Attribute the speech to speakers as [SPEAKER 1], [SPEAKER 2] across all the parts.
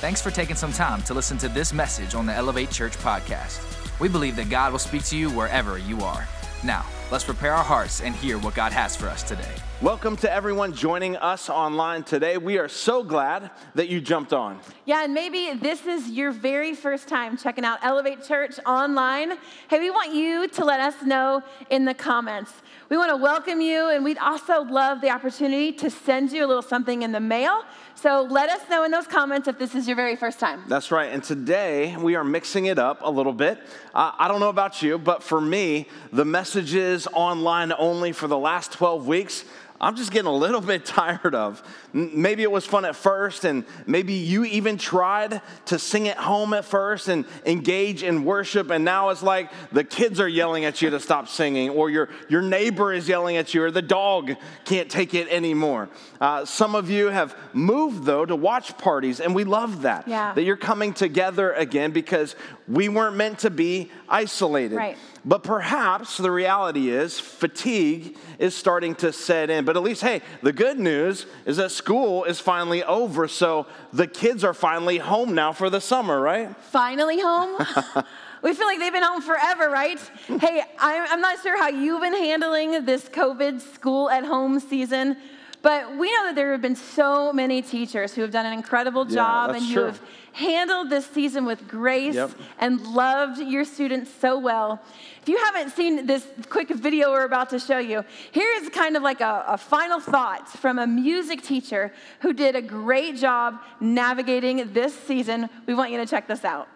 [SPEAKER 1] Thanks for taking some time to listen to this message on the Elevate Church podcast. We believe that God will speak to you wherever you are. Now, let's prepare our hearts and hear what God has for us today.
[SPEAKER 2] Welcome to everyone joining us online today. We are so glad that you jumped on.
[SPEAKER 3] Yeah, and maybe this is your very first time checking out Elevate Church online. Hey, we want you to let us know in the comments. We want to welcome you, and we'd also love the opportunity to send you a little something in the mail. So let us know in those comments if this is your very first time.
[SPEAKER 2] That's right. And today we are mixing it up a little bit. Uh, I don't know about you, but for me, the messages online only for the last 12 weeks I'm just getting a little bit tired of. Maybe it was fun at first, and maybe you even tried to sing at home at first and engage in worship, and now it's like the kids are yelling at you to stop singing, or your, your neighbor is yelling at you, or the dog can't take it anymore. Uh, some of you have moved, though, to watch parties, and we love that.
[SPEAKER 3] Yeah.
[SPEAKER 2] That you're coming together again because we weren't meant to be isolated.
[SPEAKER 3] Right.
[SPEAKER 2] But perhaps the reality is fatigue is starting to set in. But at least, hey, the good news is that school is finally over. So the kids are finally home now for the summer, right?
[SPEAKER 3] Finally home? we feel like they've been home forever, right? hey, I'm not sure how you've been handling this COVID school at home season. But we know that there have been so many teachers who have done an incredible job
[SPEAKER 2] yeah,
[SPEAKER 3] and you
[SPEAKER 2] true.
[SPEAKER 3] have handled this season with grace
[SPEAKER 2] Yep.
[SPEAKER 3] and loved your students so well. If you haven't seen this quick video we're about to show you, here is kind of like a, a final thought from a music teacher who did a great job navigating this season. We want you to check this out.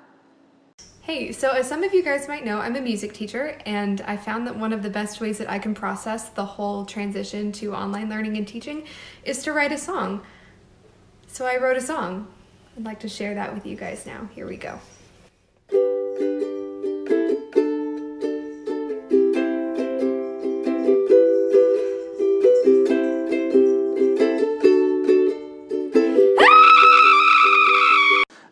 [SPEAKER 4] Hey, so as some of you guys might know, I'm a music teacher, and I found that one of the best ways that I can process the whole transition to online learning and teaching is to write a song. So I wrote a song. I'd like to share that with you guys now. Here we go.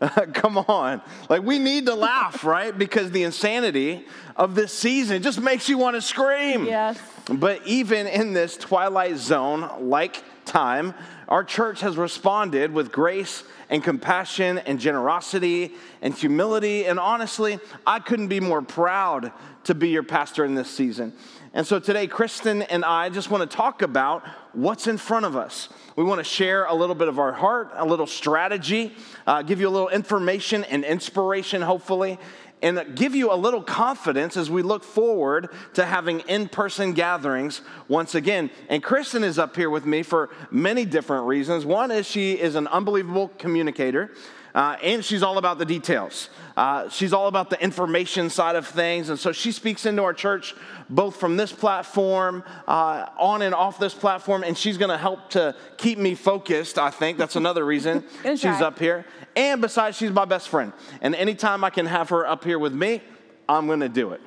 [SPEAKER 2] Come on. Like, we need to laugh, right? Because the insanity of this season just makes you want to scream.
[SPEAKER 3] Yes.
[SPEAKER 2] But even in this twilight zone like time, our church has responded with grace and compassion and generosity and humility. And honestly, I couldn't be more proud to be your pastor in this season. And so today, Kristen and I just want to talk about what's in front of us. We want to share a little bit of our heart, a little strategy, uh, give you a little information and inspiration, hopefully, and give you a little confidence as we look forward to having in person gatherings once again. And Kristen is up here with me for many different reasons. One is she is an unbelievable communicator. Uh, and she's all about the details. Uh, she's all about the information side of things. And so she speaks into our church both from this platform, uh, on and off this platform, and she's gonna help to keep me focused, I think. That's another reason she's up here. And besides, she's my best friend. And anytime I can have her up here with me, I'm gonna do it.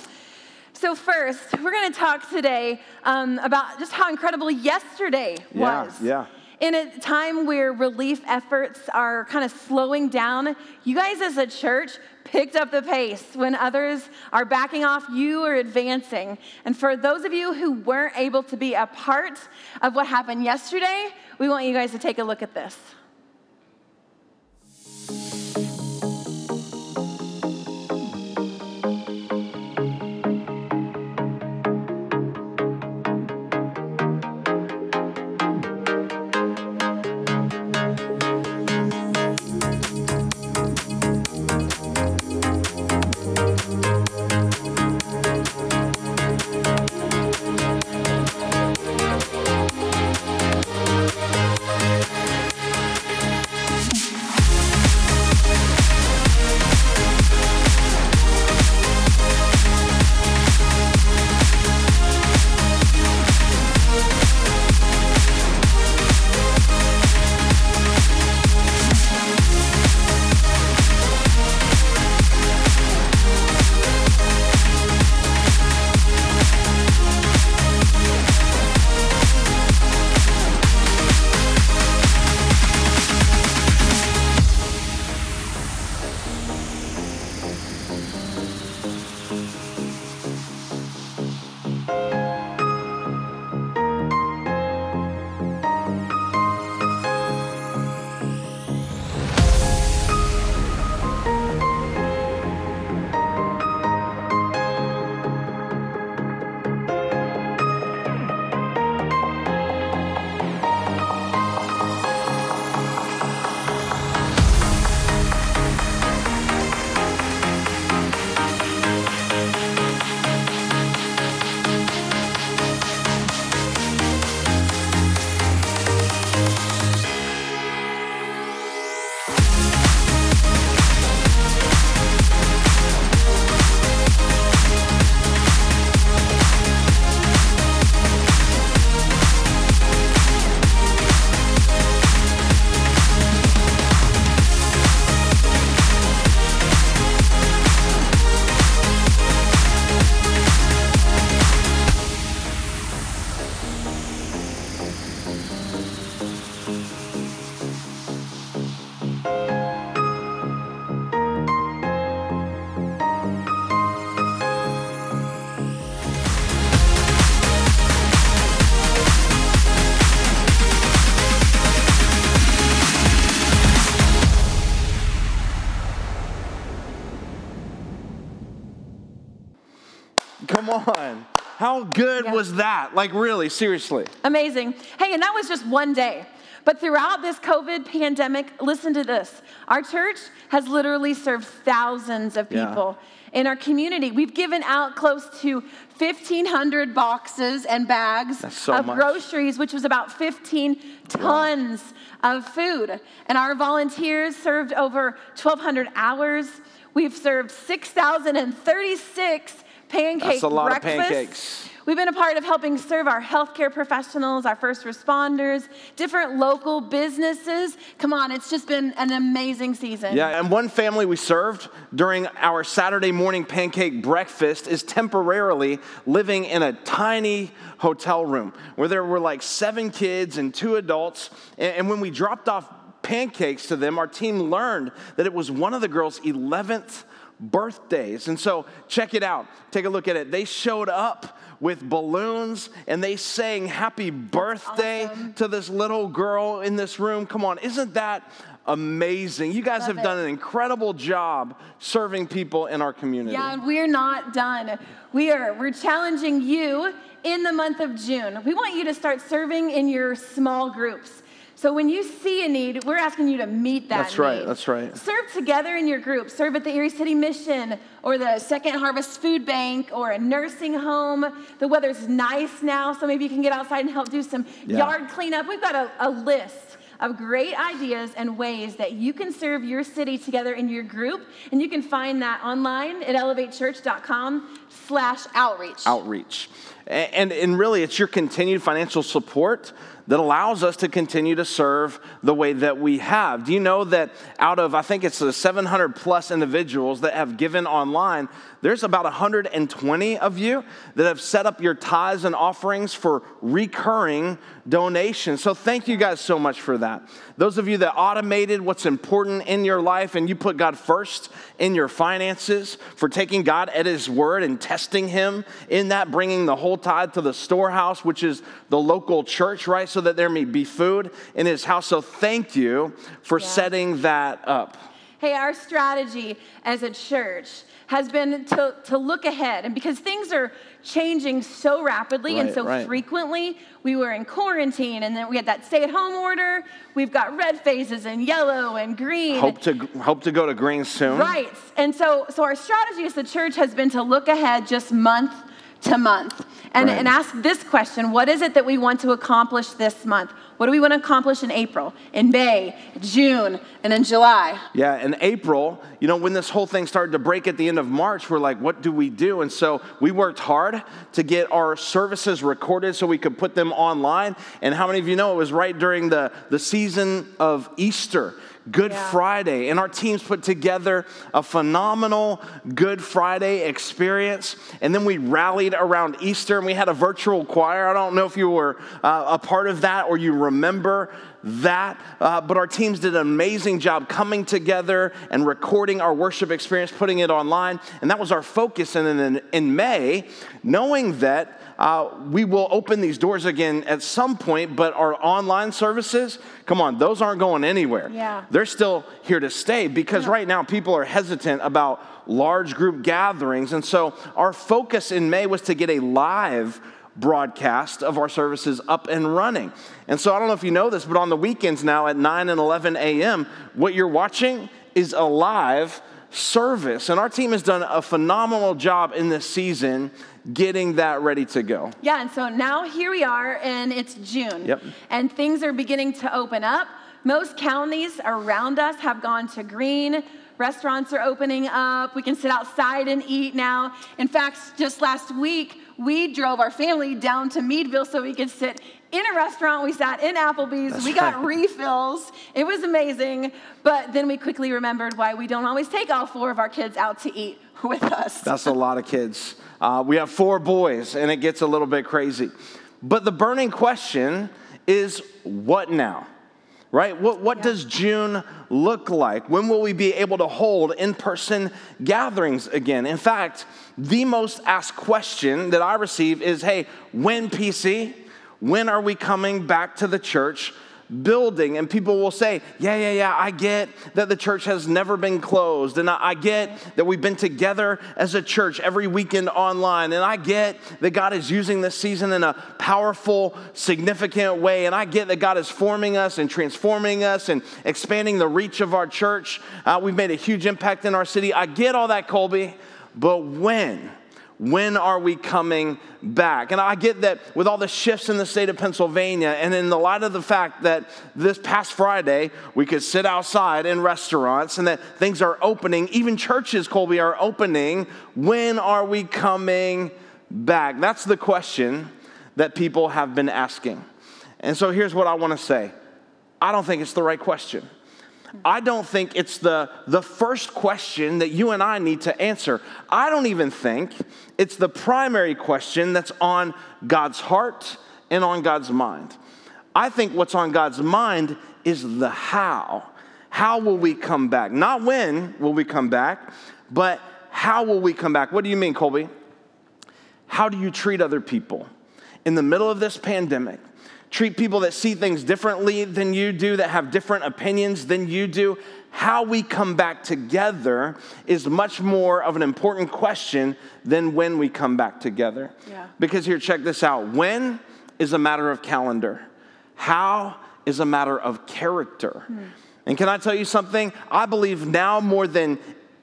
[SPEAKER 3] So, first, we're going to talk today um, about just how incredible yesterday
[SPEAKER 2] Yeah,
[SPEAKER 3] was.
[SPEAKER 2] yeah.
[SPEAKER 3] In a time where relief efforts are kind of slowing down, you guys as a church picked up the pace. When others are backing off, you are advancing. And for those of you who weren't able to be a part of what happened yesterday, we want you guys to take a look at this. Yeah.
[SPEAKER 2] Like, really, seriously.
[SPEAKER 3] Amazing. Hey, and that was just one day. But throughout this COVID pandemic, listen to this. Our church has literally served thousands of
[SPEAKER 2] Yeah.
[SPEAKER 3] people in our community. We've given out close to 1,500 boxes and bags
[SPEAKER 2] so
[SPEAKER 3] of
[SPEAKER 2] much.
[SPEAKER 3] groceries, which was about 15 tons of food. And our volunteers served over 1,200 hours. We've served 6,036 pancake
[SPEAKER 2] That's a lot of pancakes.
[SPEAKER 3] We've been a part of helping serve our healthcare professionals, our first responders, different local businesses. Come on, it's just been an amazing season.
[SPEAKER 2] Yeah, and one family we served during our Saturday morning pancake breakfast is temporarily living in a tiny hotel room where there were like seven kids and two adults. And, and when we dropped off pancakes to them, our team learned that it was one of the girls' 11th birthdays. And so, check it out. Take a look at it. They showed up with balloons and they sang happy birthday
[SPEAKER 3] awesome.
[SPEAKER 2] to this little girl in this room. Come on, isn't that amazing? You guys
[SPEAKER 3] Love
[SPEAKER 2] have
[SPEAKER 3] it.
[SPEAKER 2] done an incredible job serving people in our community.
[SPEAKER 3] Yeah, and we're not done. We are we're challenging you in the month of June. We want you to start serving in your small groups. So when you see a need, we're asking you to meet that
[SPEAKER 2] That's right,
[SPEAKER 3] need.
[SPEAKER 2] that's right.
[SPEAKER 3] Serve together in your group. Serve at the Erie City Mission or the Second Harvest Food Bank or a nursing home. The weather's nice now, so maybe you can get outside and help do some
[SPEAKER 2] Yeah.
[SPEAKER 3] yard cleanup. We've got a, a list of great ideas and ways that you can serve your city together in your group. And you can find that online at elevatechurch.com slash outreach.
[SPEAKER 2] outreach. And, and really, it's your continued financial support that allows us to continue to serve the way that we have. Do you know that out of, I think it's the 700 plus individuals that have given online, there's about 120 of you that have set up your tithes and offerings for recurring donations. So thank you guys so much for that. Those of you that automated what's important in your life and you put God first in your finances, for taking God at His word and testing Him in that, bringing the whole tithe to the storehouse, which is the local church, right? So that there may be food in His house. So thank you for
[SPEAKER 3] Yeah.
[SPEAKER 2] setting that up.
[SPEAKER 3] Hey, our strategy as a church has been to, to look ahead. And because things are changing so rapidly and so
[SPEAKER 2] right.
[SPEAKER 3] frequently, we were in quarantine and then we had that stay at home order. We've got red phases and yellow and green.
[SPEAKER 2] Hope to hope to go to green soon.
[SPEAKER 3] Right. And so, so our strategy as the church has been to look ahead just month to month and,
[SPEAKER 2] Right.
[SPEAKER 3] and ask this question What is it that we want to accomplish this month? What do we want to accomplish in April, in May, June, and in July?
[SPEAKER 2] Yeah, in April, you know, when this whole thing started to break at the end of March, we're like, what do we do? And so we worked hard to get our services recorded so we could put them online. And how many of you know it was right during the, the season of Easter? Good
[SPEAKER 3] Yeah.
[SPEAKER 2] Friday. And our teams put together a phenomenal Good Friday experience. And then we rallied around Easter and we had a virtual choir. I don't know if you were uh, a part of that or you remember that, uh, but our teams did an amazing job coming together and recording our worship experience, putting it online. And that was our focus. And then in, in May, knowing that uh, we will open these doors again at some point, but our online services, come on, those aren't going anywhere.
[SPEAKER 3] Yeah.
[SPEAKER 2] They're still here to stay because right now people are hesitant about large group gatherings. And so our focus in May was to get a live broadcast of our services up and running. And so I don't know if you know this, but on the weekends now at 9 and 11 a.m., what you're watching is a live service. And our team has done a phenomenal job in this season getting that ready to go.
[SPEAKER 3] Yeah, and so now here we are, and it's June.
[SPEAKER 2] Yep.
[SPEAKER 3] And things are beginning to open up. Most counties around us have gone to green. Restaurants are opening up. We can sit outside and eat now. In fact, just last week, we drove our family down to Meadville so we could sit in a restaurant. We sat in Applebee's.
[SPEAKER 2] That's
[SPEAKER 3] we got
[SPEAKER 2] right.
[SPEAKER 3] refills. It was amazing. But then we quickly remembered why we don't always take all four of our kids out to eat with us.
[SPEAKER 2] That's a lot of kids. Uh, we have four boys, and it gets a little bit crazy. But the burning question is what now? Right? What, what
[SPEAKER 3] Yeah.
[SPEAKER 2] does June look like? When will we be able to hold in person gatherings again? In fact, the most asked question that I receive is hey, when PC? When are we coming back to the church building. And people will say, Yeah, yeah, yeah, I get that the church has never been closed. And I get that we've been together as a church every weekend online. And I get that God is using this season in a powerful, significant way. And I get that God is forming us and transforming us and expanding the reach of our church. Uh, we've made a huge impact in our city. I get all that, Colby. But when? When are we coming back? And I get that with all the shifts in the state of Pennsylvania, and in the light of the fact that this past Friday we could sit outside in restaurants and that things are opening, even churches, Colby, are opening. When are we coming back? That's the question that people have been asking. And so here's what I want to say I don't think it's the right question. I don't think it's the, the first question that you and I need to answer. I don't even think it's the primary question that's on God's heart and on God's mind. I think what's on God's mind is the how. How will we come back? Not when will we come back, but how will we come back? What do you mean, Colby? How do you treat other people in the middle of this pandemic? Treat people that see things differently than you do, that have different opinions than you do. How we come back together is much more of an important question than when we come back together. Yeah. Because here, check this out when is a matter of calendar, how is a matter of character. Hmm. And can I tell you something? I believe now more than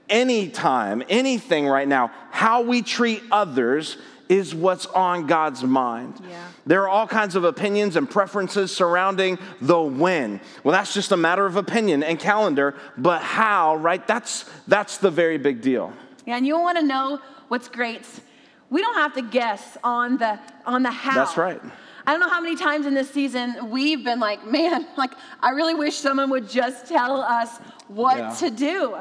[SPEAKER 2] any time, anything right now, how we treat others is what's on God's mind. Yeah. There are all kinds of opinions and preferences surrounding the when. Well, that's just a matter of opinion and calendar, but how, right? That's that's the very big deal.
[SPEAKER 3] Yeah, and you want to know what's great. We don't have to guess on the on the how.
[SPEAKER 2] That's right.
[SPEAKER 3] I don't know how many times in this season we've been like, man, like I really wish someone would just tell us what yeah. to do.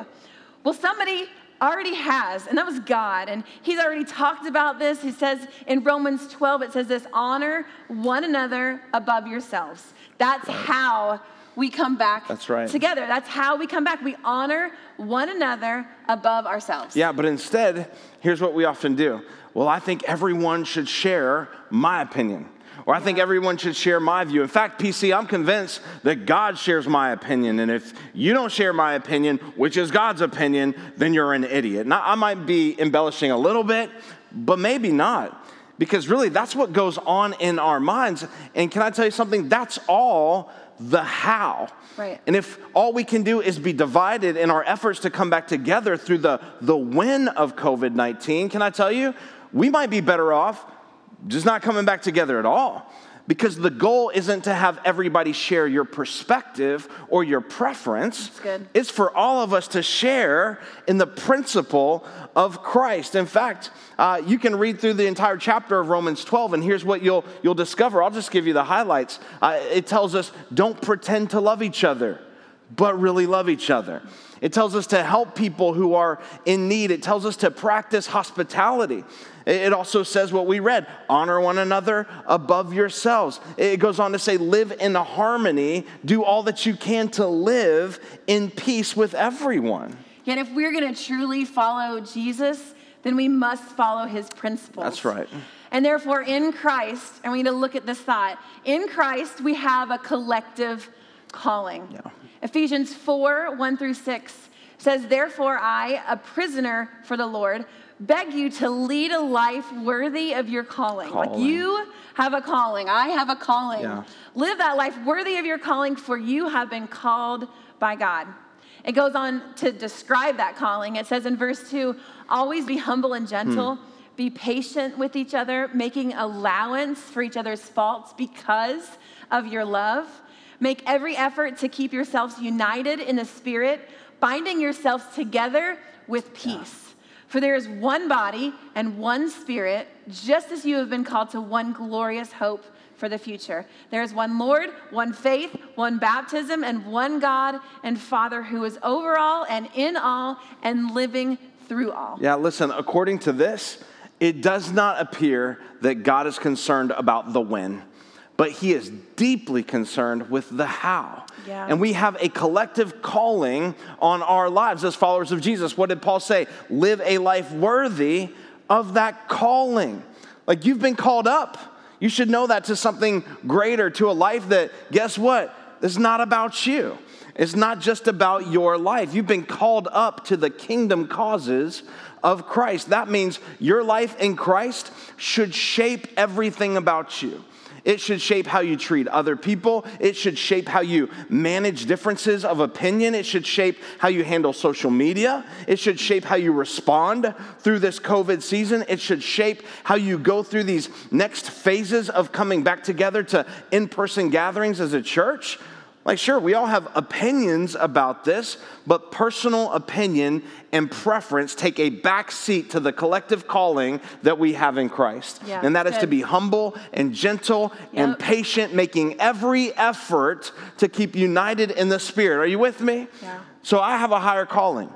[SPEAKER 3] Well, somebody already has, and that was God. And He's already talked about this. He says in Romans 12, it says this honor one another above yourselves. That's right. how we come back
[SPEAKER 2] That's right.
[SPEAKER 3] together. That's how we come back. We honor one another above ourselves.
[SPEAKER 2] Yeah, but instead, here's what we often do. Well, I think everyone should share my opinion or I think everyone should share my view. In fact, PC, I'm convinced that God shares my opinion. And if you don't share my opinion, which is God's opinion, then you're an idiot. Now, I might be embellishing a little bit, but maybe not. Because really, that's what goes on in our minds. And can I tell you something? That's all the how.
[SPEAKER 3] Right.
[SPEAKER 2] And if all we can do is be divided in our efforts to come back together through the, the win of COVID 19, can I tell you, we might be better off just not coming back together at all. Because the goal isn't to have everybody share your perspective or your preference. It's for all of us to share in the principle of Christ. In fact, uh, you can read through the entire chapter of Romans 12, and here's what you'll, you'll discover. I'll just give you the highlights. Uh, it tells us don't pretend to love each other, but really love each other. It tells us to help people who are in need. It tells us to practice hospitality. It also says what we read honor one another above yourselves. It goes on to say, live in harmony, do all that you can to live in peace with everyone.
[SPEAKER 3] Yet, if we're going to truly follow Jesus, then we must follow his principles.
[SPEAKER 2] That's right.
[SPEAKER 3] And therefore, in Christ, and we need to look at this thought in Christ, we have a collective calling. Yeah. Ephesians 4 1 through 6 says, Therefore, I, a prisoner for the Lord, beg you to lead a life worthy of your calling. calling. Like you have a calling, I have a calling. Yeah. Live that life worthy of your calling, for you have been called by God. It goes on to describe that calling. It says in verse 2 always be humble and gentle. Hmm. Be patient with each other, making allowance for each other's faults because of your love. Make every effort to keep yourselves united in the Spirit, binding yourselves together with peace. Yeah. For there is one body and one Spirit, just as you have been called to one glorious hope for the future. There is one Lord, one faith, one baptism, and one God and Father who is over all and in all and living through all.
[SPEAKER 2] Yeah, listen, according to this, it does not appear that God is concerned about the when but he is deeply concerned with the how. Yeah. And we have a collective calling on our lives as followers of Jesus. What did Paul say? Live a life worthy of that calling. Like you've been called up. You should know that to something greater, to a life that, guess what? It's not about you. It's not just about your life. You've been called up to the kingdom causes of Christ. That means your life in Christ should shape everything about you. It should shape how you treat other people. It should shape how you manage differences of opinion. It should shape how you handle social media. It should shape how you respond through this COVID season. It should shape how you go through these next phases of coming back together to in person gatherings as a church. Like, sure, we all have opinions about this, but personal opinion and preference take a back seat to the collective calling that we have in Christ.
[SPEAKER 3] Yeah,
[SPEAKER 2] and that is to be humble and gentle and patient, making every effort to keep united in the Spirit. Are you with me?
[SPEAKER 3] Yeah.
[SPEAKER 2] So I have a higher calling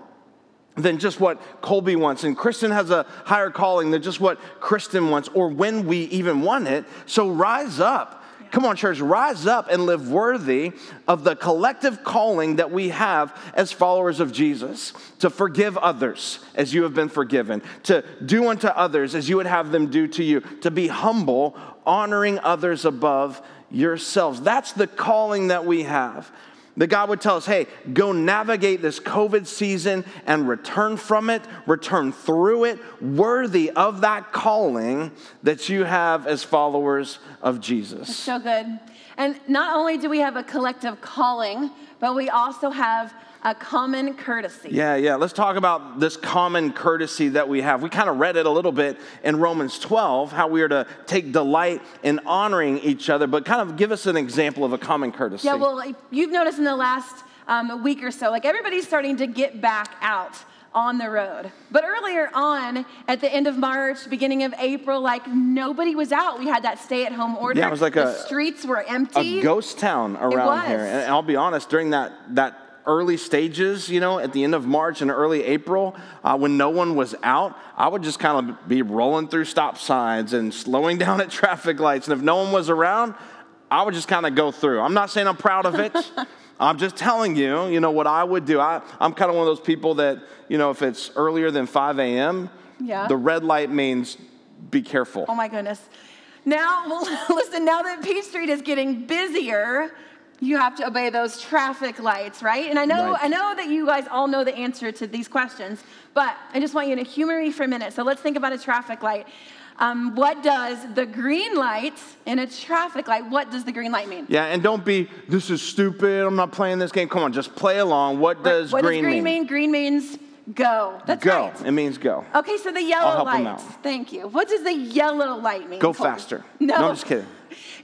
[SPEAKER 2] than just what Colby wants. And Kristen has a higher calling than just what Kristen wants or when we even want it. So rise up. Come on, church, rise up and live worthy of the collective calling that we have as followers of Jesus to forgive others as you have been forgiven, to do unto others as you would have them do to you, to be humble, honoring others above yourselves. That's the calling that we have. That God would tell us, hey, go navigate this COVID season and return from it, return through it, worthy of that calling that you have as followers of Jesus.
[SPEAKER 3] So good. And not only do we have a collective calling, but we also have a common courtesy.
[SPEAKER 2] Yeah, yeah. Let's talk about this common courtesy that we have. We kind of read it a little bit in Romans 12, how we are to take delight in honoring each other, but kind of give us an example of a common courtesy.
[SPEAKER 3] Yeah, well, you've noticed in the last um, week or so, like everybody's starting to get back out on the road. But earlier on, at the end of March, beginning of April, like nobody was out. We had that stay at home order.
[SPEAKER 2] Yeah, it was like
[SPEAKER 3] the
[SPEAKER 2] a-
[SPEAKER 3] streets were empty.
[SPEAKER 2] a ghost town around here. And I'll be honest, during that that early stages, you know, at the end of March and early April, uh, when no one was out, I would just kind of be rolling through stop signs and slowing down at traffic lights. And if no one was around, I would just kind of go through. I'm not saying I'm proud of it. I'm just telling you, you know, what I would do. I, I'm kind of one of those people that, you know, if it's earlier than 5 a.m.,
[SPEAKER 3] Yeah.
[SPEAKER 2] the red light means be careful.
[SPEAKER 3] Oh my goodness. Now, well, listen, now that Peach Street is getting busier, you have to obey those traffic lights, right? And I know,
[SPEAKER 2] Right.
[SPEAKER 3] I know that you guys all know the answer to these questions, but I just want you to humor me for a minute. So let's think about a traffic light. Um, what does the green light in a traffic light, what does the green light mean?
[SPEAKER 2] Yeah, and don't be, this is stupid, I'm not playing this game. Come on, just play along. What does
[SPEAKER 3] what
[SPEAKER 2] green,
[SPEAKER 3] does green
[SPEAKER 2] mean?
[SPEAKER 3] mean? Green means go. That's
[SPEAKER 2] Go.
[SPEAKER 3] right.
[SPEAKER 2] It means go.
[SPEAKER 3] Okay, so the yellow light. Thank you. What does the yellow light mean?
[SPEAKER 2] Go
[SPEAKER 3] Colby?
[SPEAKER 2] faster.
[SPEAKER 3] No.
[SPEAKER 2] I'm just kidding.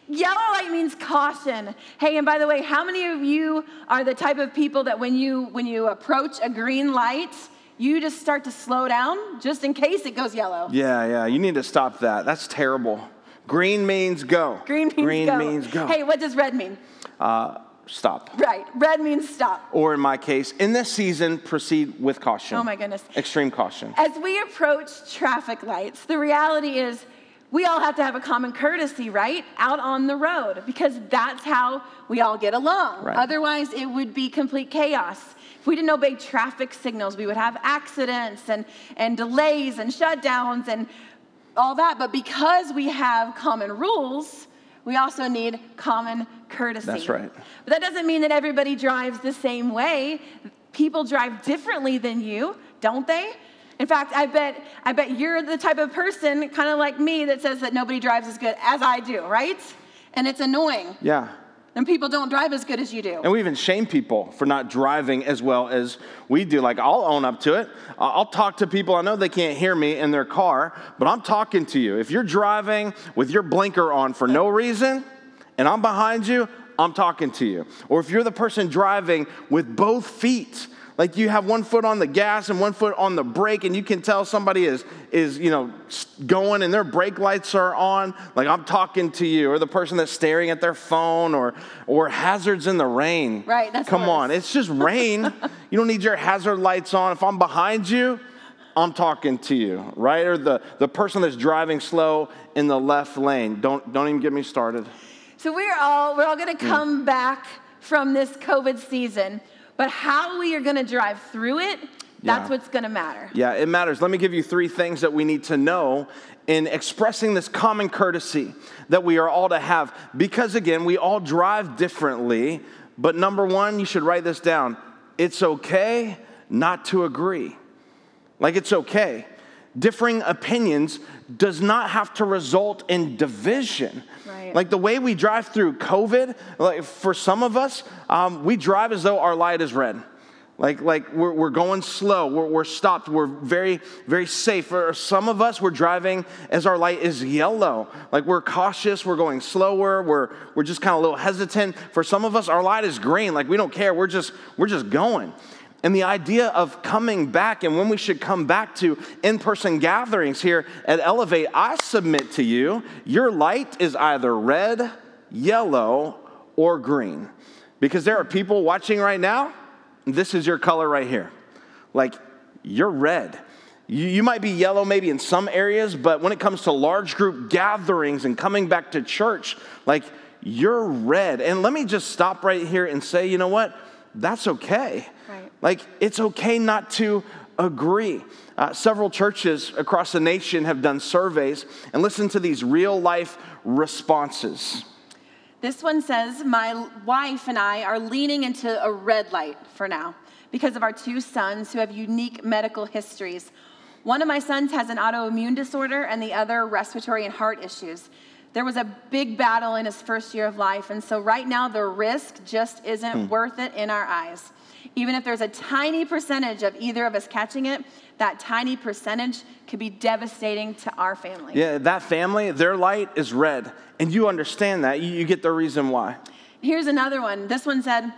[SPEAKER 3] Yellow light means caution. Hey, and by the way, how many of you are the type of people that when you when you approach a green light, you just start to slow down just in case it goes yellow?
[SPEAKER 2] Yeah, yeah, you need to stop that. That's terrible. Green means go.
[SPEAKER 3] Green means
[SPEAKER 2] green
[SPEAKER 3] go.
[SPEAKER 2] means go.
[SPEAKER 3] Hey, what does red mean?
[SPEAKER 2] Uh, stop.
[SPEAKER 3] Right. Red means stop.
[SPEAKER 2] Or in my case, in this season, proceed with caution.
[SPEAKER 3] Oh my goodness.
[SPEAKER 2] Extreme caution.
[SPEAKER 3] As we approach traffic lights, the reality is we all have to have a common courtesy, right? Out on the road, because that's how we all get along.
[SPEAKER 2] Right.
[SPEAKER 3] Otherwise, it would be complete chaos. If we didn't obey traffic signals, we would have accidents and, and delays and shutdowns and all that. But because we have common rules, we also need common courtesy.
[SPEAKER 2] That's right.
[SPEAKER 3] But that doesn't mean that everybody drives the same way. People drive differently than you, don't they? In fact, I bet I bet you're the type of person kind of like me that says that nobody drives as good as I do, right? And it's annoying.
[SPEAKER 2] Yeah.
[SPEAKER 3] And people don't drive as good as you do.
[SPEAKER 2] And we even shame people for not driving as well as we do. Like, I'll own up to it. I'll talk to people. I know they can't hear me in their car, but I'm talking to you. If you're driving with your blinker on for no reason and I'm behind you, I'm talking to you. Or if you're the person driving with both feet, like you have one foot on the gas and one foot on the brake, and you can tell somebody is, is you know, going and their brake lights are on, like I'm talking to you. Or the person that's staring at their phone, or, or hazards in the rain.
[SPEAKER 3] Right, that's
[SPEAKER 2] Come
[SPEAKER 3] worse.
[SPEAKER 2] on, it's just rain. you don't need your hazard lights on. If I'm behind you, I'm talking to you, right? Or the, the person that's driving slow in the left lane. Don't, don't even get me started.
[SPEAKER 3] So we're all we're all going
[SPEAKER 2] Mm.
[SPEAKER 3] to come back from this COVID season, but how we are going to drive through it, that's
[SPEAKER 2] Yeah.
[SPEAKER 3] what's going to matter.
[SPEAKER 2] Yeah, it matters. Let me give you three things that we need to know in expressing this common courtesy that we are all to have. Because again, we all drive differently, But number one, you should write this down it's okay not to agree. Like, it's okay. Differing opinions does not have to result in division.
[SPEAKER 3] Right.
[SPEAKER 2] Like the way we drive through COVID, like for some of us, um, we drive as though our light is red. Like, like we're, we're going slow, we're, we're stopped, we're very, very safe. For some of us, we're driving as our light is yellow. Like we're cautious, we're going slower, we're, we're just kind of a little hesitant. For some of us, our light is green. Like we don't care, we're just, we're just going. And the idea of coming back and when we should come back to in person gatherings here at Elevate, I submit to you, your light is either red, yellow, or green. Because there are people watching right now this is your color right here. Like, you're red. You, you might be yellow maybe in some areas, but when it comes to large group gatherings and coming back to church, like, you're red. And let me just stop right here and say, you know what? That's okay. Like, it's okay not to agree. Uh, several churches across the nation have done surveys and listen to these real life responses.
[SPEAKER 3] This one says, My wife and I are leaning into a red light for now because of our two sons who have unique medical histories. One of my sons has an autoimmune disorder, and the other respiratory and heart issues. There was a big battle in his first year of life, and so right now the risk just isn't hmm. worth it in our eyes. Even if there's a tiny percentage of either of us catching it, that tiny percentage could be devastating to our family.
[SPEAKER 2] Yeah, that family, their light is red. And you understand that. You, you get the reason why.
[SPEAKER 3] Here's another one. This one said,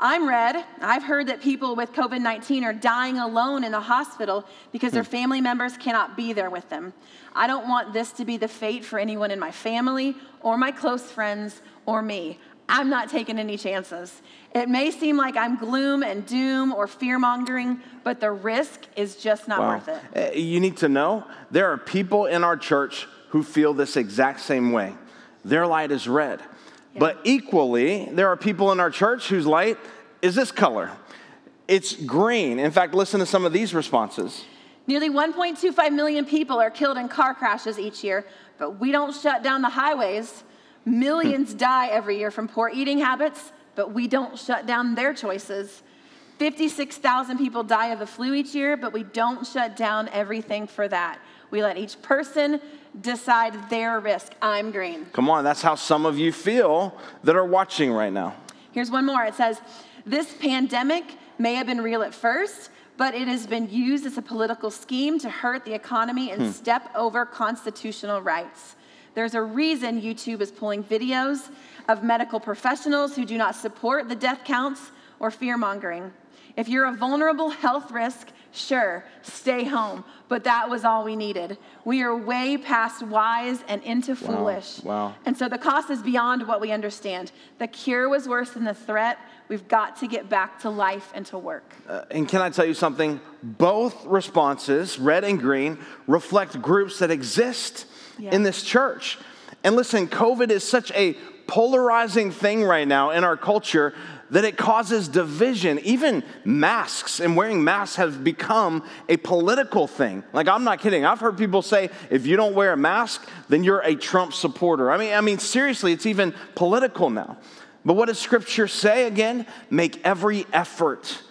[SPEAKER 3] I'm red. I've heard that people with COVID 19 are dying alone in the hospital because their hmm. family members cannot be there with them. I don't want this to be the fate for anyone in my family or my close friends or me. I'm not taking any chances. It may seem like I'm gloom and doom or fear mongering, but the risk is just not worth it.
[SPEAKER 2] Eh, you need to know there are people in our church who feel this exact same way. Their light is red. Yeah. But equally, there are people in our church whose light is this color. It's green. In fact, listen to some of these responses.
[SPEAKER 3] Nearly 1.25 million people are killed in car crashes each year, but we don't shut down the highways. Millions die every year from poor eating habits, but we don't shut down their choices. 56,000 people die of the flu each year, but we don't shut down everything for that. We let each person decide their risk. I'm green.
[SPEAKER 2] Come on, that's how some of you feel that are watching right now.
[SPEAKER 3] Here's one more. It says, This pandemic may have been real at first, but it has been used as a political scheme to hurt the economy and hmm. step over constitutional rights. There's a reason YouTube is pulling videos of medical professionals who do not support the death counts or fear mongering. If you're a vulnerable health risk, sure, stay home. But that was all we needed. We are way past wise and into foolish.
[SPEAKER 2] Wow. wow.
[SPEAKER 3] And so the cost is beyond what we understand. The cure was worse than the threat. We've got to get back to life and to work.
[SPEAKER 2] Uh, and can I tell you something? Both responses, red and green, reflect groups that exist yeah. in this church. And listen, COVID is such a polarizing thing right now in our culture that it causes division. Even masks and wearing masks have become a political thing. Like I'm not kidding. I've heard people say if you don't wear a mask, then you're a Trump supporter. I mean, I mean seriously, it's even political now. But what does scripture say again? Make every effort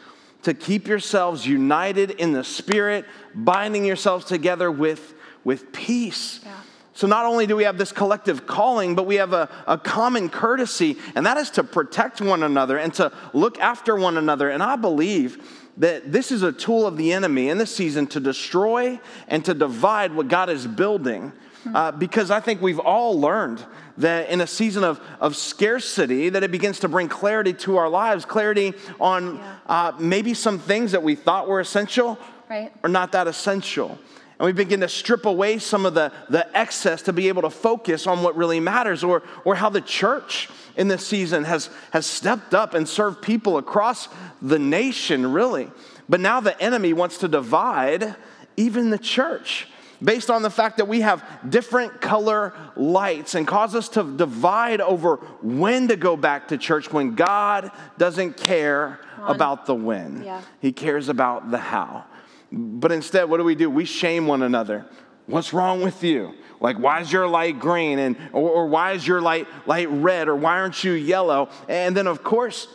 [SPEAKER 2] to keep yourselves united in the spirit, binding yourselves together with with peace. Yeah. So, not only do we have this collective calling, but we have a, a common courtesy, and that is to protect one another and to look after one another. And I believe that this is a tool of the enemy in this season to destroy and to divide what God is building. Uh, because I think we've all learned that in a season of, of scarcity, that it begins to bring clarity to our lives, clarity on yeah. uh, maybe some things that we thought were essential
[SPEAKER 3] right.
[SPEAKER 2] are not that essential. And we begin to strip away some of the, the excess to be able to focus on what really matters, or, or how the church in this season has, has stepped up and served people across the nation, really. But now the enemy wants to divide even the church based on the fact that we have different color lights and cause us to divide over when to go back to church when God doesn't care about the when.
[SPEAKER 3] Yeah.
[SPEAKER 2] He cares about the how. But instead, what do we do? We shame one another. What's wrong with you? Like, why is your light green? And, or, or why is your light, light red? Or why aren't you yellow? And then, of course,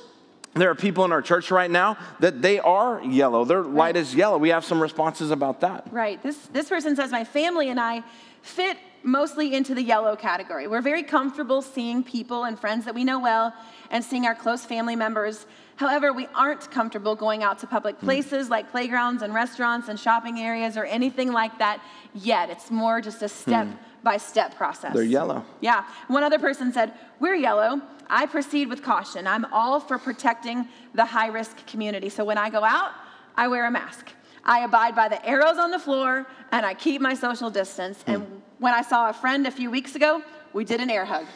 [SPEAKER 2] There are people in our church right now that they are yellow. Their light is yellow. We have some responses about that.
[SPEAKER 3] Right. This, this person says, My family and I fit mostly into the yellow category. We're very comfortable seeing people and friends that we know well and seeing our close family members. However, we aren't comfortable going out to public
[SPEAKER 2] Hmm.
[SPEAKER 3] places like playgrounds and restaurants and shopping areas or anything like that yet. It's more just a step by step process.
[SPEAKER 2] Hmm. They're yellow.
[SPEAKER 3] Yeah. One other person said, We're yellow. I proceed with caution. I'm all for protecting the high risk community. So when I go out, I wear a mask. I abide by the arrows on the floor and I keep my social distance. And when I saw a friend a few weeks ago, we did an air hug.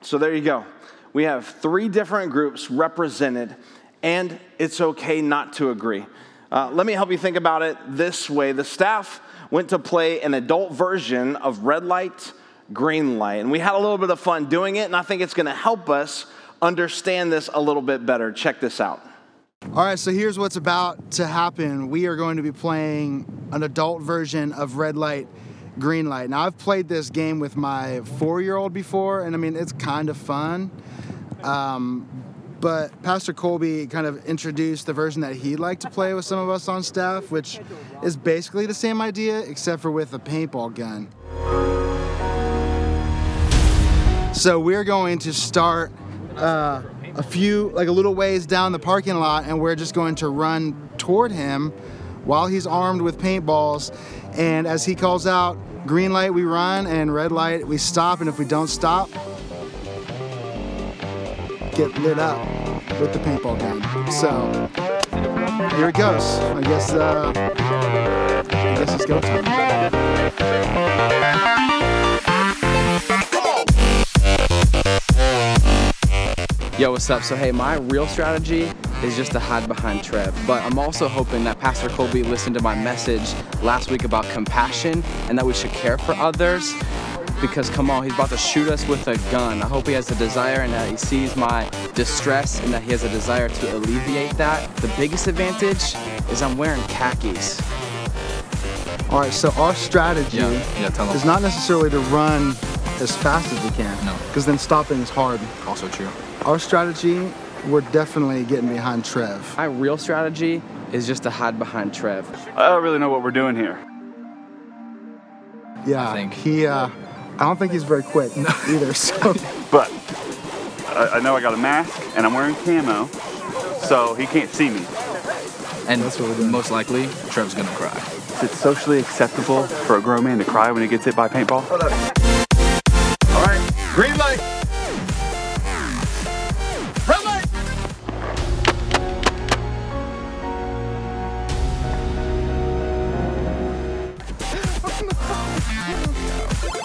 [SPEAKER 2] So there you go. We have three different groups represented, and it's okay not to agree. Uh, let me help you think about it this way the staff went to play an adult version of red light, green light, and we had a little bit of fun doing it, and I think it's gonna help us understand this a little bit better. Check this out.
[SPEAKER 5] All right, so here's what's about to happen. We are going to be playing an adult version of Red Light, Green Light. Now, I've played this game with my four year old before, and I mean, it's kind of fun. Um, but Pastor Colby kind of introduced the version that he'd like to play with some of us on staff, which is basically the same idea, except for with a paintball gun. So we're going to start uh, a few, like a little ways down the parking lot, and we're just going to run toward him while he's armed with paintballs. And as he calls out, green light, we run, and red light, we stop. And if we don't stop, get lit up with the paintball gun. So here it goes. I guess, uh, I guess it's go time.
[SPEAKER 6] Yo, what's up? So, hey, my real strategy is just to hide behind Trev. But I'm also hoping that Pastor Colby listened to my message last week about compassion and that we should care for others. Because, come on, he's about to shoot us with a gun. I hope he has a desire and that he sees my distress and that he has a desire to alleviate that. The biggest advantage is I'm wearing khakis.
[SPEAKER 5] All right, so our strategy
[SPEAKER 1] Yeah, yeah,
[SPEAKER 5] is not necessarily to run as fast as we can.
[SPEAKER 1] No.
[SPEAKER 5] Because then stopping is hard.
[SPEAKER 1] Also true.
[SPEAKER 5] Our strategy, we're definitely getting behind Trev.
[SPEAKER 6] My real strategy is just to hide behind Trev.
[SPEAKER 7] I don't really know what we're doing here.
[SPEAKER 5] Yeah,
[SPEAKER 1] I think.
[SPEAKER 5] he. Uh, I don't think he's very quick no. either. So
[SPEAKER 7] But I, I know I got a mask and I'm wearing camo, so he can't see me.
[SPEAKER 1] And
[SPEAKER 5] That's what we're doing.
[SPEAKER 1] most likely, Trev's gonna cry.
[SPEAKER 7] Is it socially acceptable for a grown man to cry when he gets hit by a paintball?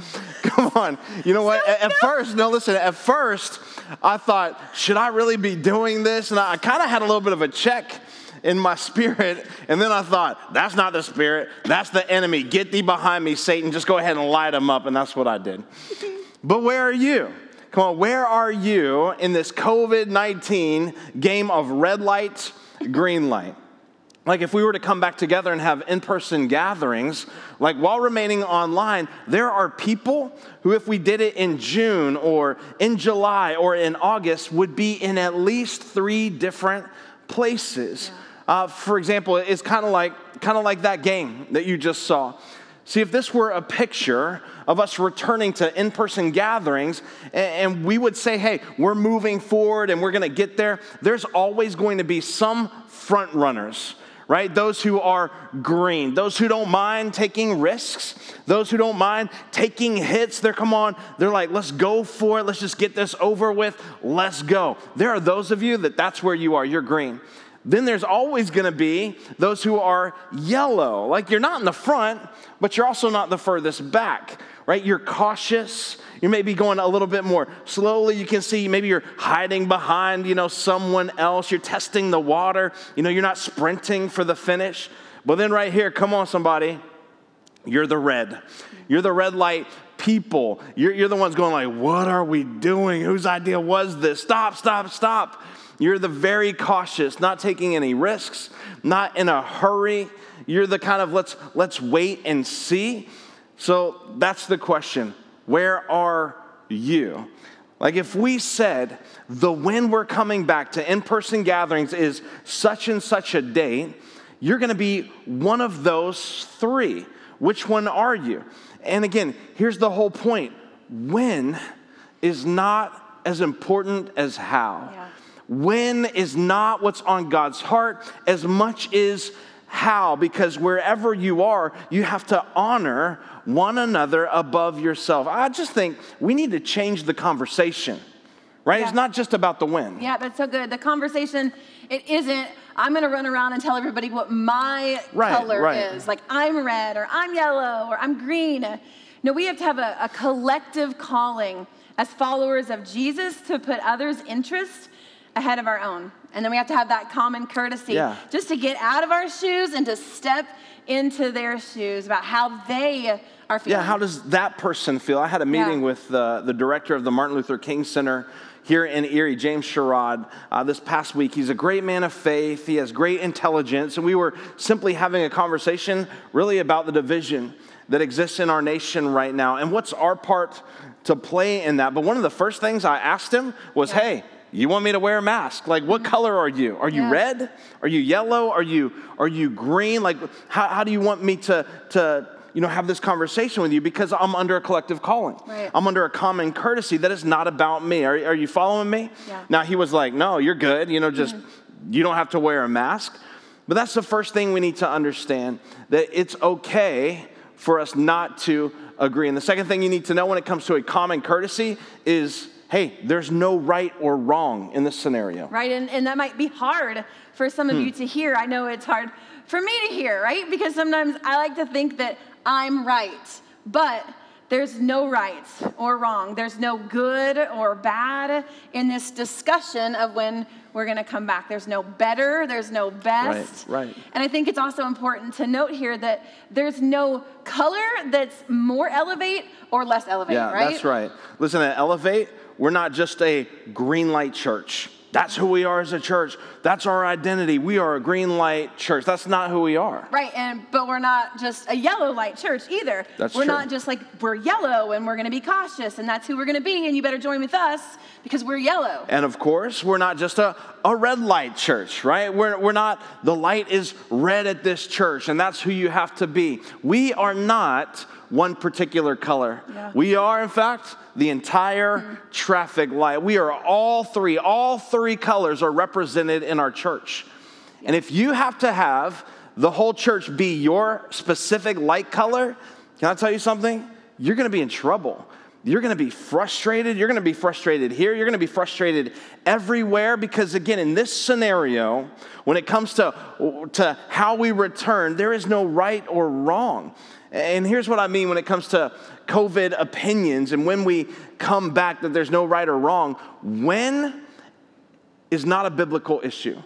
[SPEAKER 2] Come on. You know what? At, at first, no, listen, at first, I thought, should I really be doing this? And I, kind of had a little bit of a check in my spirit. And then I thought, that's not the spirit, that's the enemy. Get thee behind me, Satan. Just go ahead and light him up. And that's what I did. But where are you? Come on, where are you in this COVID 19 game of red light, green light? Like if we were to come back together and have in-person gatherings, like while remaining online, there are people who if we did it in June or in July or in August would be in at least three different places. Uh, for example, it's kind of like kind of like that game that you just saw. See, if this were a picture of us returning to in person gatherings and we would say, hey, we're moving forward and we're gonna get there, there's always going to be some front runners, right? Those who are green, those who don't mind taking risks, those who don't mind taking hits. They're, come on, they're like, let's go for it, let's just get this over with, let's go. There are those of you that that's where you are, you're green. Then there's always going to be those who are yellow. Like you're not in the front, but you're also not the furthest back, right? You're cautious. You may be going a little bit more slowly. You can see maybe you're hiding behind, you know, someone else. You're testing the water. You know, you're not sprinting for the finish. But then right here, come on, somebody. You're the red. You're the red light people. You're, you're the ones going like, what are we doing? Whose idea was this? Stop, stop, stop. You're the very cautious, not taking any risks, not in a hurry. You're the kind of let's let's wait and see. So that's the question. Where are you? Like if we said the when we're coming back to in-person gatherings is such and such a date, you're going to be one of those 3. Which one are you? And again, here's the whole point. When is not as important as how. Yeah. When is not what's on God's heart as much as how, because wherever you are, you have to honor one another above yourself. I just think we need to change the conversation, right? Yeah. It's not just about the win.
[SPEAKER 3] Yeah, that's so good. The conversation, it isn't, I'm gonna run around and tell everybody what my right, color right. is. Like I'm red, or I'm yellow, or I'm green. No, we have to have a, a collective calling as followers of Jesus to put others' interests ahead of our own. And then we have to have that common courtesy yeah. just to get out of our shoes and to step into their shoes about how they are feeling.
[SPEAKER 2] Yeah, how does that person feel? I had a meeting yeah. with uh, the director of the Martin Luther King Center here in Erie, James Sherrod, uh, this past week. He's a great man of faith, he has great intelligence, and we were simply having a conversation really about the division that exists in our nation right now and what's our part to play in that. But one of the first things I asked him was, yeah. hey, you want me to wear a mask? Like, what color are you? Are you yeah. red? Are you yellow? Are you, are you green? Like, how, how do you want me to, to, you know, have this conversation with you? Because I'm under a collective calling. Right. I'm under a common courtesy that is not about me. Are, are you following me? Yeah. Now, he was like, no, you're good. You know, just, mm-hmm. you don't have to wear a mask. But that's the first thing we need to understand that it's okay for us not to agree. And the second thing you need to know when it comes to a common courtesy is hey, there's no right or wrong in this scenario.
[SPEAKER 3] Right, and, and that might be hard for some of hmm. you to hear. I know it's hard for me to hear, right? Because sometimes I like to think that I'm right, but there's no right or wrong. There's no good or bad in this discussion of when we're going to come back. There's no better, there's no best.
[SPEAKER 2] Right, right.
[SPEAKER 3] And I think it's also important to note here that there's no color that's more elevate or less elevate,
[SPEAKER 2] yeah,
[SPEAKER 3] right?
[SPEAKER 2] that's right. Listen, at Elevate, we're not just a green light church. That's who we are as a church. That's our identity. We are a green light church. That's not who we are.
[SPEAKER 3] Right, and but we're not just a yellow light church either.
[SPEAKER 2] That's
[SPEAKER 3] we're
[SPEAKER 2] true.
[SPEAKER 3] not just like we're yellow and we're going to be cautious and that's who we're going to be and you better join with us because we're yellow.
[SPEAKER 2] And of course, we're not just a, a red light church, right? We're, we're not, the light is red at this church and that's who you have to be. We are not one particular color. Yeah. We are, in fact, the entire mm. traffic light. We are all three, all three colors are represented in our church. And if you have to have the whole church be your specific light color, can I tell you something? You're gonna be in trouble. You're gonna be frustrated. You're gonna be frustrated here. You're gonna be frustrated everywhere because, again, in this scenario, when it comes to, to how we return, there is no right or wrong. And here's what I mean when it comes to COVID opinions and when we come back that there's no right or wrong. When is not a biblical issue.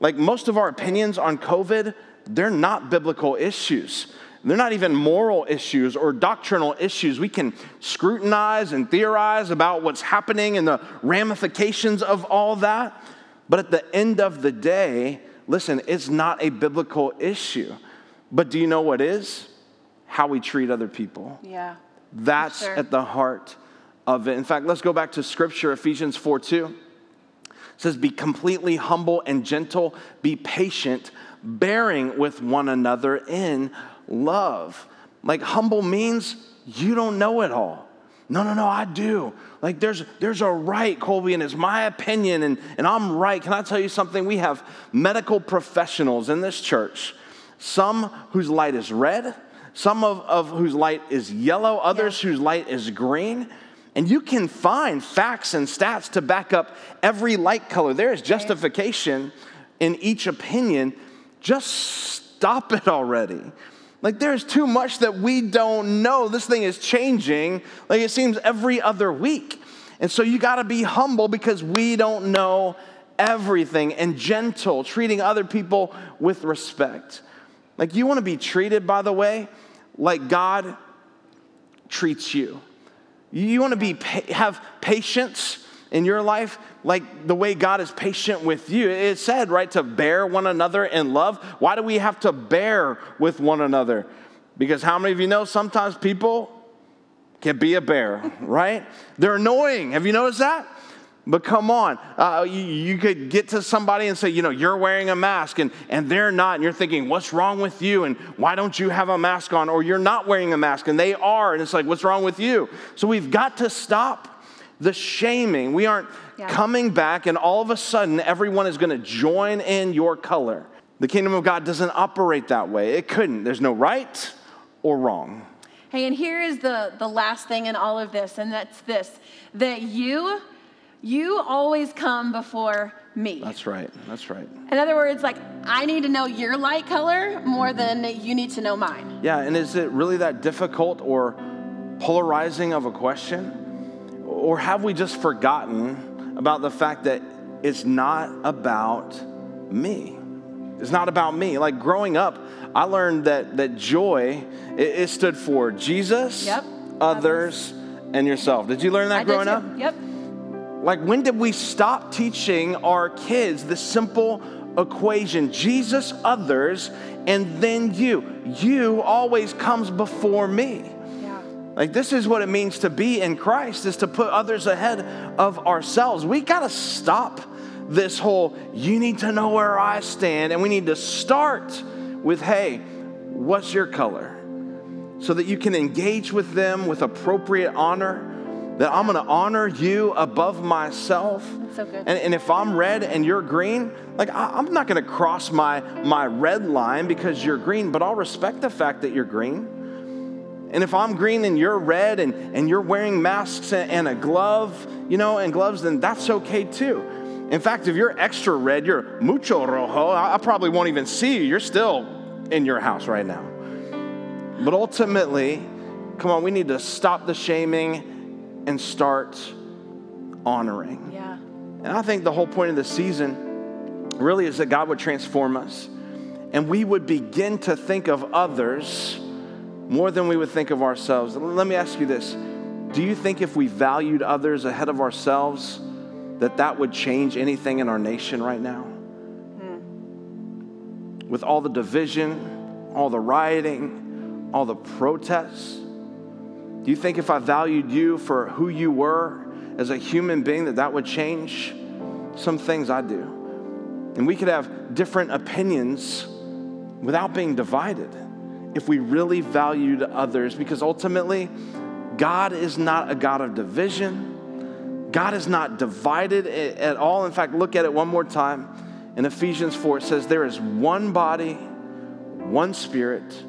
[SPEAKER 2] Like most of our opinions on COVID, they're not biblical issues. They're not even moral issues or doctrinal issues. We can scrutinize and theorize about what's happening and the ramifications of all that. But at the end of the day, listen, it's not a biblical issue. But do you know what is? how we treat other people.
[SPEAKER 3] Yeah.
[SPEAKER 2] That's sure. at the heart of it. In fact, let's go back to scripture, Ephesians 4 2. It says, Be completely humble and gentle, be patient, bearing with one another in love. Like humble means you don't know it all. No, no, no, I do. Like there's there's a right, Colby, and it's my opinion, and, and I'm right. Can I tell you something? We have medical professionals in this church, some whose light is red, some of, of whose light is yellow, others whose light is green. And you can find facts and stats to back up every light color. There is justification in each opinion. Just stop it already. Like, there's too much that we don't know. This thing is changing, like, it seems every other week. And so you got to be humble because we don't know everything and gentle, treating other people with respect. Like, you want to be treated, by the way, like God treats you. You want to be have patience in your life like the way God is patient with you. It said, right, to bear one another in love. Why do we have to bear with one another? Because how many of you know sometimes people can be a bear, right? They're annoying. Have you noticed that? But come on, uh, you, you, could get to somebody and say, you know, you're wearing a mask and, and they're not. And you're thinking, what's wrong with you? And why don't you have a mask on? Or you're not wearing a mask and they are. And it's like, what's wrong with you? So we've got to stop the shaming. We aren't yeah. coming back and all of a sudden everyone is going to join in your color. The kingdom of God doesn't operate that way. It couldn't. There's no right or wrong.
[SPEAKER 3] Hey, and here is the, the last thing in all of this, and that's this that you you always come before me.
[SPEAKER 2] That's right. That's right.
[SPEAKER 3] In other words, like, I need to know your light color more than you need to know mine.
[SPEAKER 2] Yeah, and is it really that difficult or polarizing of a question? Or have we just forgotten about the fact that it's not about me? It's not about me. Like growing up, I learned that, that joy, it, it stood for Jesus,
[SPEAKER 3] yep.
[SPEAKER 2] others, and yourself. Did you learn that
[SPEAKER 3] I
[SPEAKER 2] growing up?
[SPEAKER 3] Yep.
[SPEAKER 2] Like, when did we stop teaching our kids the simple equation Jesus, others, and then you? You always comes before me. Like, this is what it means to be in Christ, is to put others ahead of ourselves. We got to stop this whole, you need to know where I stand, and we need to start with, hey, what's your color? So that you can engage with them with appropriate honor that I'm going to honor you above myself.
[SPEAKER 3] That's so good.
[SPEAKER 2] And, and if I'm red and you're green, like I, am not going to cross my, my red line because you're green, but I'll respect the fact that you're green. And if I'm green and you're red and, and you're wearing masks and, and a glove, you know, and gloves, then that's okay too. In fact, if you're extra red, you're mucho rojo, I, I probably won't even see you. You're still in your house right now. But ultimately, come on, we need to stop the shaming and start honoring.
[SPEAKER 3] Yeah.
[SPEAKER 2] And I think the whole point of the season really is that God would transform us and we would begin to think of others more than we would think of ourselves. Let me ask you this Do you think if we valued others ahead of ourselves, that that would change anything in our nation right now? Hmm. With all the division, all the rioting, all the protests, do you think if I valued you for who you were as a human being, that that would change some things I do? And we could have different opinions without being divided if we really valued others, because ultimately, God is not a God of division. God is not divided at all. In fact, look at it one more time. In Ephesians 4, it says, There is one body, one spirit.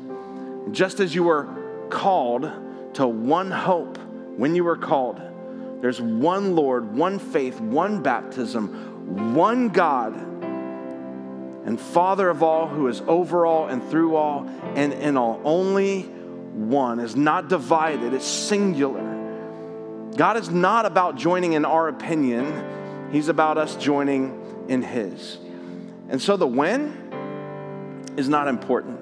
[SPEAKER 2] Just as you were called to one hope when you were called. There's one Lord, one faith, one baptism, one God, and Father of all, who is over all and through all and in all. Only one is not divided, it's singular. God is not about joining in our opinion, He's about us joining in His. And so the when is not important,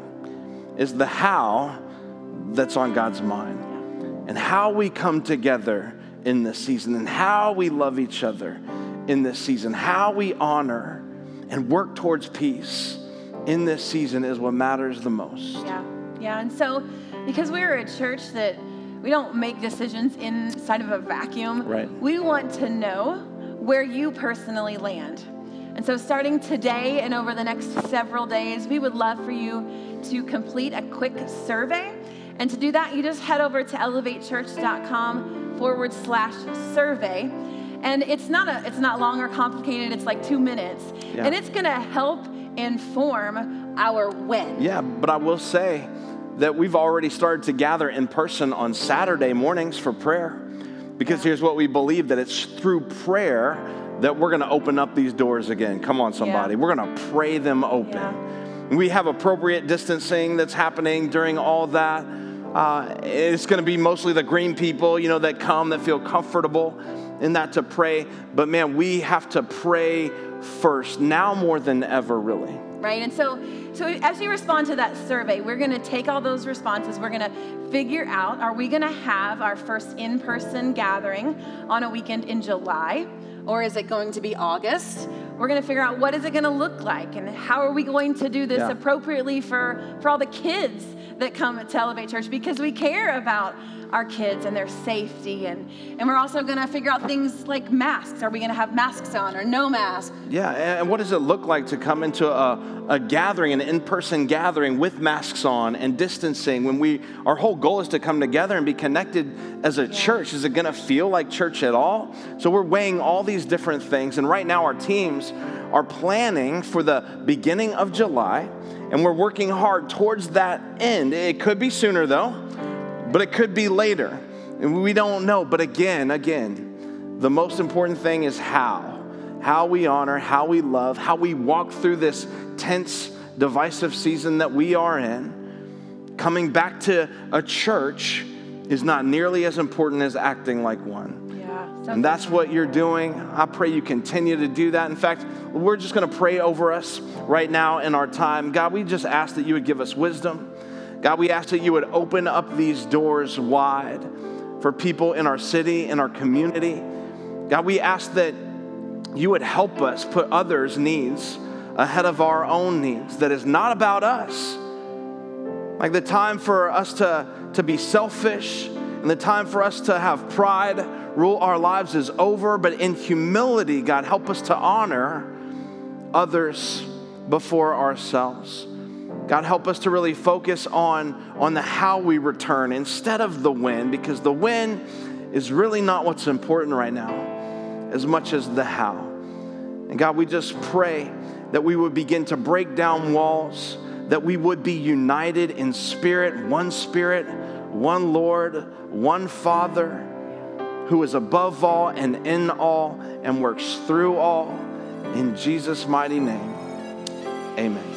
[SPEAKER 2] it's the how that's on God's mind and how we come together in this season and how we love each other in this season, how we honor and work towards peace in this season is what matters the most.
[SPEAKER 3] Yeah, yeah. And so, because we're a church that we don't make decisions inside of a vacuum,
[SPEAKER 2] right.
[SPEAKER 3] we want to know where you personally land. And so, starting today and over the next several days, we would love for you to complete a quick survey And to do that, you just head over to elevatechurch.com forward slash survey. And it's not a it's not long or complicated, it's like two minutes.
[SPEAKER 2] Yeah.
[SPEAKER 3] And it's gonna help inform our when.
[SPEAKER 2] Yeah, but I will say that we've already started to gather in person on Saturday mornings for prayer. Because here's what we believe that it's through prayer that we're going to open up these doors again. Come on, somebody.
[SPEAKER 3] Yeah.
[SPEAKER 2] We're going to pray them open.
[SPEAKER 3] Yeah.
[SPEAKER 2] We have appropriate distancing that's happening during all that. Uh, it's going to be mostly the green people, you know, that come that feel comfortable in that to pray. But man, we have to pray first now more than ever, really.
[SPEAKER 3] right? And so, so as you respond to that survey, we're going to take all those responses. We're going to figure out: Are we going to have our first in-person gathering on a weekend in July, or is it going to be August? We're going to figure out what is it going to look like, and how are we going to do this
[SPEAKER 2] Yeah.
[SPEAKER 3] appropriately for for all the kids that come to Elevate Church because we care about our kids and their safety and and we're also going to figure out things like masks are we going to have masks on or no masks
[SPEAKER 2] Yeah, and what does it look like to come into a, a gathering, an in-person gathering with masks on and distancing when we our whole goal is to come together and be connected as a church? Is it gonna feel like church at all? So we're weighing all these different things, and right now our teams are planning for the beginning of July, and we're working hard towards that end. It could be sooner though, but it could be later. And we don't know. But again, again, the most important thing is how. How we honor, how we love, how we walk through this tense, divisive season that we are in. Coming back to a church is not nearly as important as acting like one.
[SPEAKER 3] yeah
[SPEAKER 2] And that's what you're doing. I pray you continue to do that. In fact, we're just going to pray over us right now in our time. God, we just ask that you would give us wisdom. God, we ask that you would open up these doors wide for people in our city, in our community. God, we ask that you would help us put others' needs ahead of our own needs, that is not about us. Like the time for us to, to be selfish and the time for us to have pride rule our lives is over, but in humility, God, help us to honor others before ourselves. God, help us to really focus on, on the how we return instead of the when, because the when is really not what's important right now as much as the how. And God, we just pray that we would begin to break down walls, that we would be united in spirit, one spirit, one Lord, one Father, who is above all and in all and works through all. In Jesus' mighty name, amen.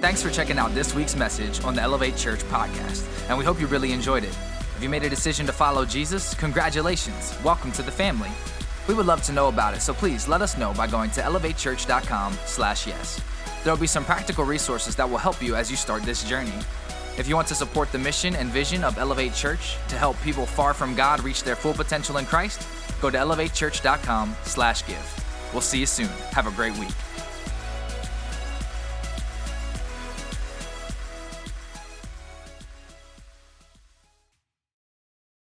[SPEAKER 1] Thanks for checking out this week's message on the Elevate Church podcast, and we hope you really enjoyed it. If you made a decision to follow Jesus, congratulations. Welcome to the family. We would love to know about it, so please let us know by going to elevatechurch.com/yes. There'll be some practical resources that will help you as you start this journey. If you want to support the mission and vision of Elevate Church to help people far from God reach their full potential in Christ, go to elevatechurch.com/give. We'll see you soon. Have a great week.